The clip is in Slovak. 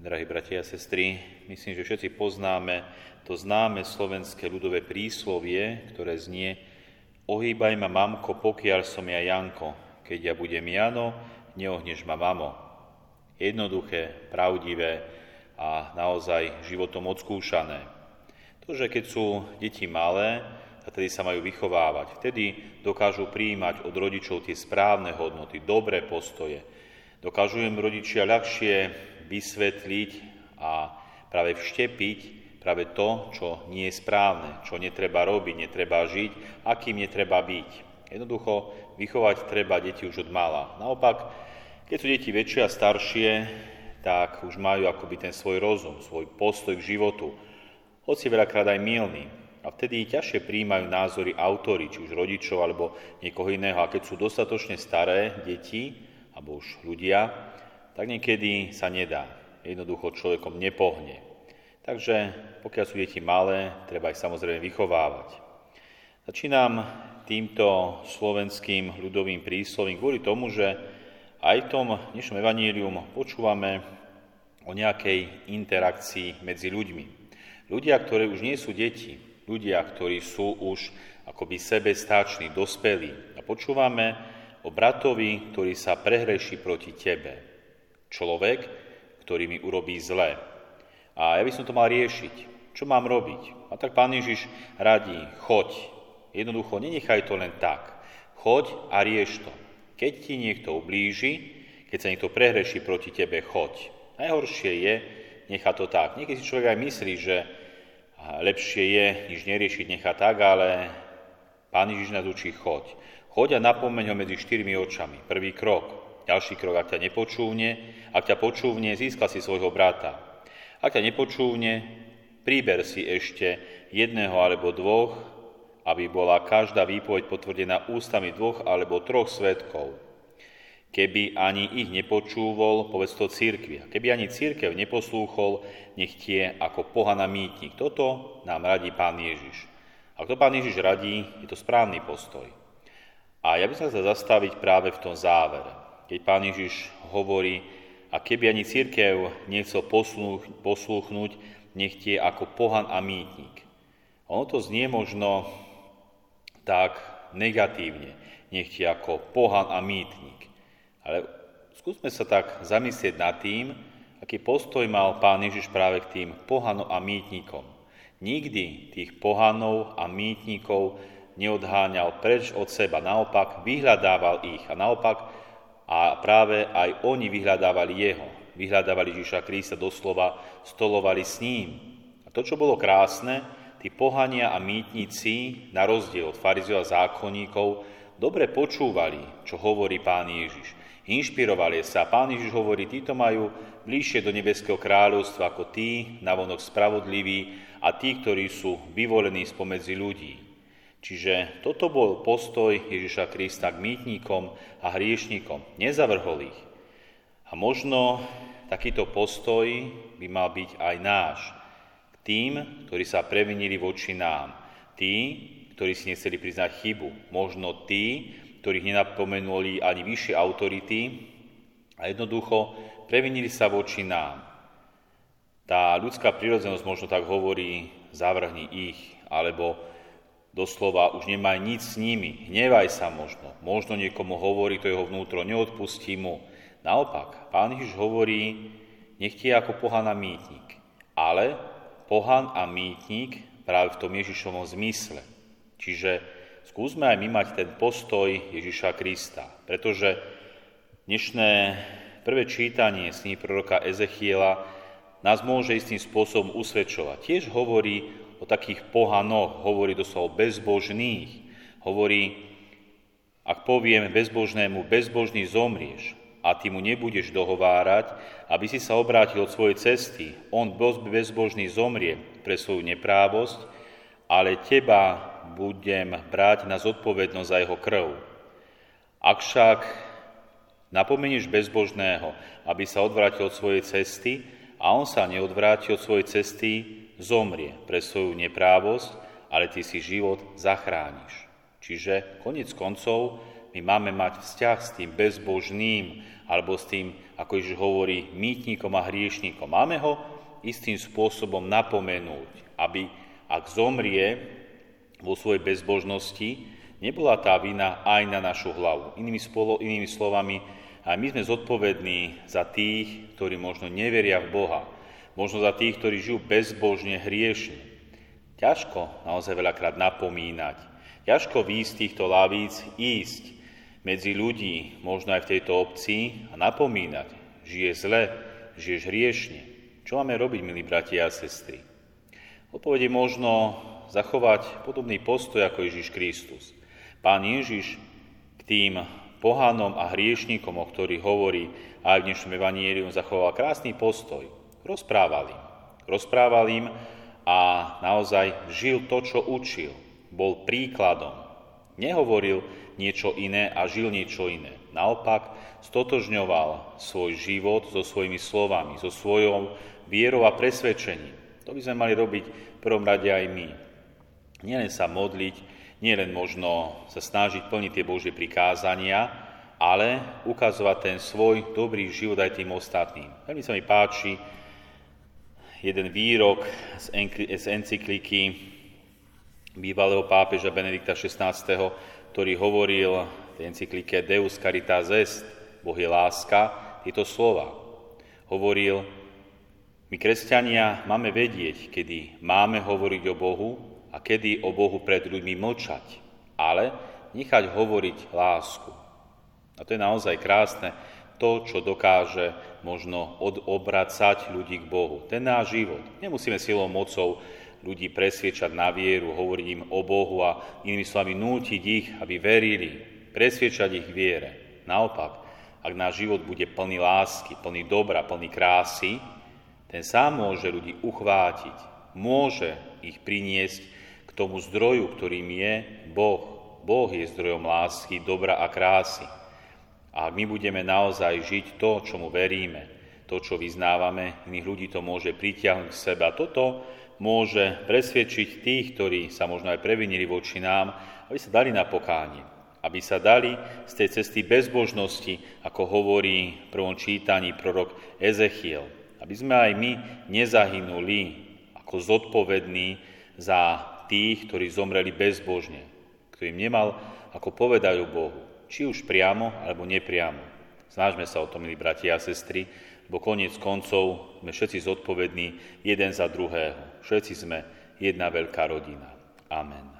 Drahí bratia a sestry, myslím, že všetci poznáme to známe slovenské ľudové príslovie, ktoré znie Ohýbaj ma, mamko, pokiaľ som ja Janko, keď ja budem Jano, neohneš ma, mamo. Jednoduché, pravdivé a naozaj životom odskúšané. To, že keď sú deti malé, a sa majú vychovávať. Vtedy dokážu prijímať od rodičov tie správne hodnoty, dobré postoje. Dokážu im rodičia ľahšie vysvetliť a práve vštepiť práve to, čo nie je správne, čo netreba robiť, netreba žiť, akým netreba byť. Jednoducho vychovať treba deti už od mala. Naopak, keď sú deti väčšie a staršie, tak už majú akoby ten svoj rozum, svoj postoj k životu, hoci veľakrát aj milný. A vtedy ťažšie príjmajú názory autory, či už rodičov alebo niekoho iného. A keď sú dostatočne staré deti, alebo už ľudia, tak niekedy sa nedá. Jednoducho človekom nepohne. Takže pokiaľ sú deti malé, treba ich samozrejme vychovávať. Začínam týmto slovenským ľudovým príslovím kvôli tomu, že aj v tom dnešnom evanílium počúvame o nejakej interakcii medzi ľuďmi. Ľudia, ktorí už nie sú deti, ľudia, ktorí sú už akoby sebestační, dospelí. A počúvame o bratovi, ktorý sa prehreší proti tebe človek, ktorý mi urobí zle. A ja by som to mal riešiť. Čo mám robiť? A tak pán Ježiš radí, choď. Jednoducho, nenechaj to len tak. Choď a rieš to. Keď ti niekto ublíži, keď sa niekto prehreší proti tebe, choď. Najhoršie je nechať to tak. Niekedy si človek aj myslí, že lepšie je, nič neriešiť, nechať tak, ale Pán Ježiš nás učí choď. Choď a napomeň ho medzi štyrmi očami. Prvý krok. Ďalší krok, ak ťa nepočúvne, ak ťa počúvne, získa si svojho brata. Ak ťa nepočúvne, príber si ešte jedného alebo dvoch, aby bola každá výpoveď potvrdená ústami dvoch alebo troch svetkov. Keby ani ich nepočúvol, povedz to církvi. Keby ani církev neposlúchol, nech tie ako pohana mýtnik. Toto nám radí pán Ježiš. Ak to pán Ježiš radí, je to správny postoj. A ja by som sa zastaviť práve v tom závere keď pán Ježiš hovorí, a keby ani církev nechcel poslúchnuť, nech tie ako pohan a mýtnik. Ono to znie možno tak negatívne, nech tie ako pohan a mýtnik. Ale skúsme sa tak zamyslieť nad tým, aký postoj mal pán Ježiš práve k tým pohanom a mýtnikom. Nikdy tých pohanov a mýtnikov neodháňal preč od seba, naopak vyhľadával ich a naopak a práve aj oni vyhľadávali jeho. Vyhľadávali Ježiša Krista doslova, stolovali s ním. A to, čo bolo krásne, tí pohania a mýtnici, na rozdiel od farizeov a zákonníkov, dobre počúvali, čo hovorí pán Ježiš. Inšpirovali sa. Pán Ježiš hovorí, títo majú bližšie do nebeského kráľovstva ako tí, navonok spravodliví a tí, ktorí sú vyvolení spomedzi ľudí. Čiže toto bol postoj Ježiša Krista k mýtnikom a hriešnikom. Nezavrhol ich. A možno takýto postoj by mal byť aj náš. K tým, ktorí sa previnili voči nám. Tí, ktorí si nechceli priznať chybu. Možno tí, ktorých nenapomenuli ani vyššie autority a jednoducho previnili sa voči nám. Tá ľudská prírodzenosť možno tak hovorí, zavrhni ich, alebo Doslova už nemá nič s nimi, hnevaj sa možno. Možno niekomu hovorí to jeho vnútro, neodpustí mu. Naopak, pán Ježiš hovorí, nech je ako pohan a mýtnik. Ale pohan a mýtnik práve v tom Ježišovom zmysle. Čiže skúsme aj my mať ten postoj Ježiša Krista, pretože dnešné prvé čítanie knihy proroka Ezechiela nás môže istým spôsobom usvedčovať. Tiež hovorí o takých pohanoch, hovorí doslova o bezbožných. Hovorí, ak poviem bezbožnému, bezbožný zomrieš a ty mu nebudeš dohovárať, aby si sa obrátil od svojej cesty, on bezbožný zomrie pre svoju neprávosť, ale teba budem brať na zodpovednosť za jeho krv. Ak však napomenieš bezbožného, aby sa odvrátil od svojej cesty a on sa neodvráti od svojej cesty, zomrie pre svoju neprávosť, ale ty si život zachrániš. Čiže konec koncov my máme mať vzťah s tým bezbožným alebo s tým, ako Ježiš hovorí, mýtnikom a hriešníkom. Máme ho istým spôsobom napomenúť, aby ak zomrie vo svojej bezbožnosti, nebola tá vina aj na našu hlavu. Inými, spolo, inými slovami, aj my sme zodpovední za tých, ktorí možno neveria v Boha, možno za tých, ktorí žijú bezbožne, hriešne. Ťažko naozaj veľakrát napomínať, ťažko výjsť týchto lavíc, ísť medzi ľudí, možno aj v tejto obci a napomínať, žije zle, žiješ hriešne. Čo máme robiť, milí bratia a sestry? Odpovede možno zachovať podobný postoj ako Ježiš Kristus. Pán Ježiš k tým pohánom a hriešníkom, o ktorých hovorí aj v dnešnom evanieliu, zachoval krásny postoj. Rozprával im. Rozprával im a naozaj žil to, čo učil. Bol príkladom. Nehovoril niečo iné a žil niečo iné. Naopak, stotožňoval svoj život so svojimi slovami, so svojou vierou a presvedčením. To by sme mali robiť v prvom rade aj my. Nielen sa modliť, nielen možno sa snažiť plniť tie Božie prikázania, ale ukazovať ten svoj dobrý život aj tým ostatným. Veľmi sa mi páči jeden výrok z encykliky bývalého pápeža Benedikta XVI, ktorý hovoril v encyklike Deus Caritas Est, Boh je láska, tieto slova. Hovoril, my kresťania máme vedieť, kedy máme hovoriť o Bohu a kedy o Bohu pred ľuďmi mlčať, ale nechať hovoriť lásku. A to je naozaj krásne, to, čo dokáže možno obracať ľudí k Bohu. Ten náš život. Nemusíme silou mocou ľudí presviečať na vieru, hovoriť im o Bohu a inými slovami nútiť ich, aby verili, presviečať ich viere. Naopak, ak náš život bude plný lásky, plný dobra, plný krásy, ten sám môže ľudí uchvátiť, môže ich priniesť k tomu zdroju, ktorým je Boh. Boh je zdrojom lásky, dobra a krásy. A my budeme naozaj žiť to, čomu veríme, to, čo vyznávame, iných ľudí to môže pritiahnuť k sebe. A toto môže presvedčiť tých, ktorí sa možno aj previnili voči nám, aby sa dali na pokánie, aby sa dali z tej cesty bezbožnosti, ako hovorí v prvom čítaní prorok Ezechiel, aby sme aj my nezahynuli ako zodpovední za tých, ktorí zomreli bezbožne, ktorým nemal ako povedajú Bohu či už priamo alebo nepriamo. Snažme sa o to, milí bratia a sestry, lebo koniec koncov sme všetci zodpovední jeden za druhého. Všetci sme jedna veľká rodina. Amen.